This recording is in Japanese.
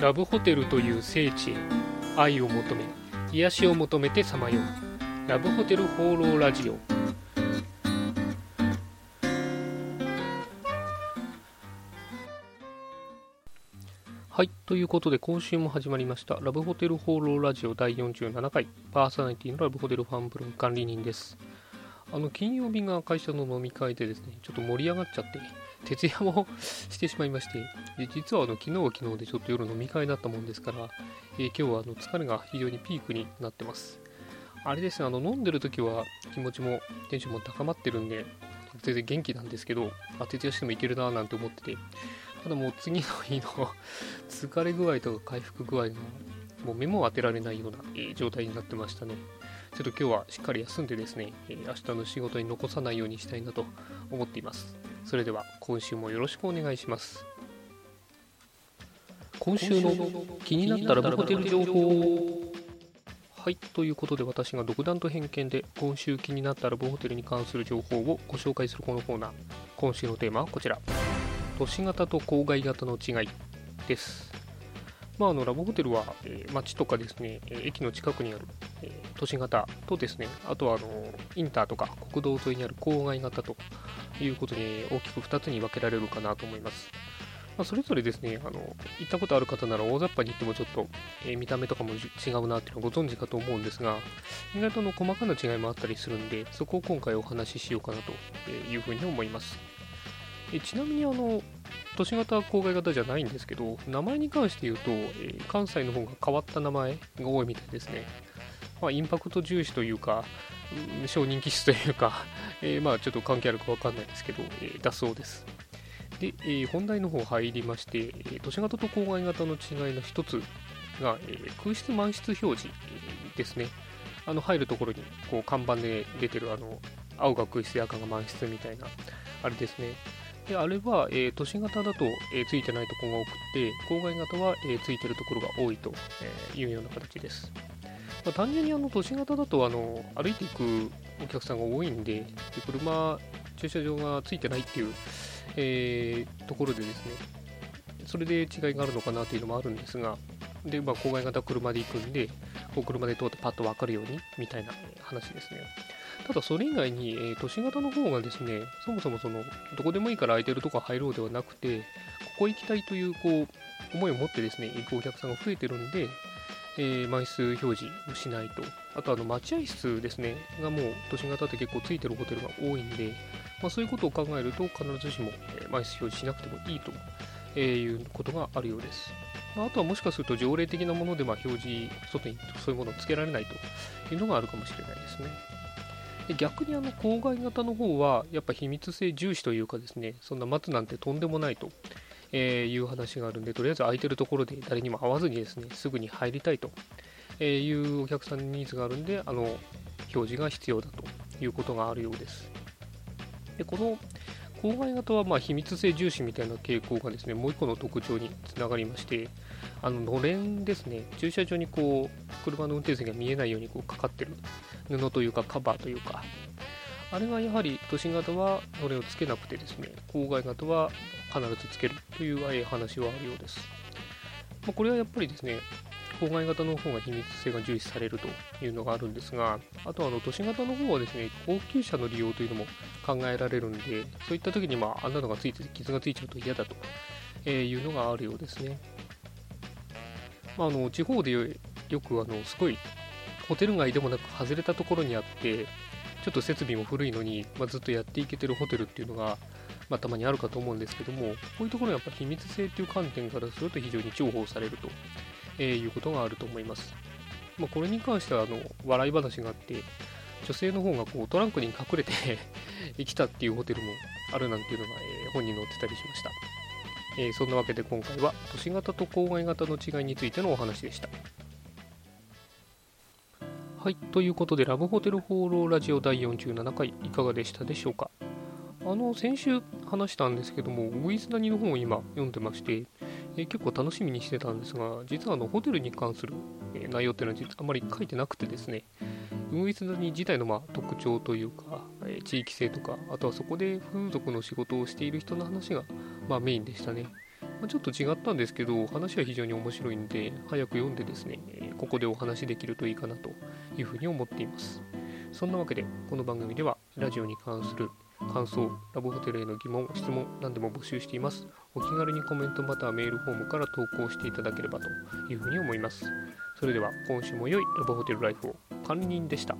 ラブホテルという聖地へ愛を求め癒しを求めてさまよう。ラブホテル放浪ラジオ。はいということで今週も始まりました。ラブホテル放浪ラジオ第47回。パーソナリティのラブホテルファンブログ管理人です。あの金曜日が会社の飲み会でですねちょっと盛り上がっちゃって徹夜もしてしまいまして、で実はあの昨日は昨日でちょっと夜飲み会だったもんですから、えー、今日はあの疲れが非常にピークになってます。あれですね、あの飲んでる時は気持ちもテンションも高まってるんで、全然元気なんですけど、あ、徹夜してもいけるなーなんて思ってて、ただもう次の日の 疲れ具合とか回復具合がもう目も当てられないような、えー、状態になってましたね。ちょっと今日はしっかり休んでですね、えー、明日の仕事に残さないようにしたいなと思っています。それでは今週もよろしくお願いします。今週の気になったラブホテル情報。はいということで私が独断と偏見で今週気になったラブホテルに関する情報をご紹介するこのコーナー。今週のテーマはこちら。都市型と郊外型の違いです。まあ、あのラブホテルは、えー、街とかですね、えー、駅の近くにある、えー、都市型とですね、あとはあのインターとか国道沿いにある郊外型ということに大きく2つに分けられるかなと思います。まあ、それぞれですね、あの行ったことある方なら大雑把に言ってもちょっと、え見た目とかも違うなっていうのをご存知かと思うんですが、意外との細かな違いもあったりするんで、そこを今回お話ししようかなというふうに思います。えちなみにあの都市型郊外型じゃないんですけど、名前に関して言うと、えー、関西の方が変わった名前が多いみたいですね。まあ、インパクト重視というか、うん、小人気質というか、えー、まあちょっと関係あるかわかんないですけど、えー、だそうです。で、えー、本題の方入りまして、え都市型と郊外型の違いの一つが、え空室満室表示ですね。あの入るところにこう看板で出てるあの青が空室で赤が満室みたいなあれですね。であれは、えー、都市型だと、えー、ついてないところが多くて、郊外型は、えー、ついてるところが多いというような形です。まあ、単純にあの都市型だとあの歩いていくお客さんが多いんで、で車、駐車場がついてないっていう、えー、ところでですね、それで違いがあるのかなというのもあるんですが、で、まあ、郊外型車で行くんで、こう車で通ってパッと分かるようにみたいな話ですね。ただそれ以外に、えー、都市型の方がですね、そもそもその、どこでもいいから空いてるとこ入ろうではなくて、ここ行きたいという、こう、思いを持ってですね、行くお客さんが増えてるんで、えー、枚数表示をしないと。あと、あの、待合室ですね、がもう、都市型って結構ついてるホテルが多いんで、まあ、そういうことを考えると、必ずしも、え、枚数表示しなくてもいいと、いうことがあるようです。まあ、あとはもしかすると条例的なもので、ま、表示、外にそういうものをつけられないというのがあるかもしれないですね。で逆にあの郊外型の方はやっぱ秘密性重視というかですねそんな待つなんてとんでもないと、えいう話があるんでとりあえず空いてるところで誰にも会わずにですねすぐに入りたいというお客さんのニーズがあるんであの表示が必要だということがあるようですでこの郊外型はま秘密性重視みたいな傾向がですねもう一個の特徴につながりましてあののれんですね。駐車場にこう車の運転席が見えないようにこうかかってる布というかカバーというか。あれがやはり都心型はのれんをつけなくてですね郊外型は必ずつけるという話はあるようです、まあ、これはやっぱりですね郊外型の方が秘密性が重視されるというのがあるんですが、あとあの都市型の方はですね、高級車の利用というのも考えられるんで、そういった時にまああんなのがついてて傷がついちゃうと嫌だというのがあるようですね。まあ、あの地方でよくあのすごいホテル街でもなく外れたところにあってちょっと設備も古いのに、まあ、ずっとやっていけてるホテルっていうのが、まあ、たまにあるかと思うんですけどもこういうところはやっぱ秘密性っていう観点からすると非常に重宝されると、えー、いうことがあると思います、まあ、これに関してはあの笑い話があって女性の方がこうトランクに隠れて 生きたっていうホテルもあるなんていうのが、えー、本に載ってたりしました、えー、そんなわけで今回は都市型と郊外型の違いについてのお話でした。はい、ということで、ラブホテル放浪ラジオ第47回、いかがでしたでしょうか？あの、先週話したんですけども、ウィズダニの本を今読んでまして、え結構楽しみにしてたんですが、実はあのホテルに関する、え内容っていうのはあまり書いてなくてですね、ウィズダニ自体のま特徴というか、え地域性とか、あとはそこで風俗の仕事をしている人の話が、ま、メインでしたね。ま、ちょっと違ったんですけど話は非常に面白いんで早く読んでですねここでお話できるといいかなというふうに思っていますそんなわけでこの番組ではラジオに関する感想、ラブホテルへの疑問、質問、何でも募集しています。お気軽にコメントまたはメールフォームから投稿していただければというふうに思います。それでは今週も良いラブホテルライフを管理人でした。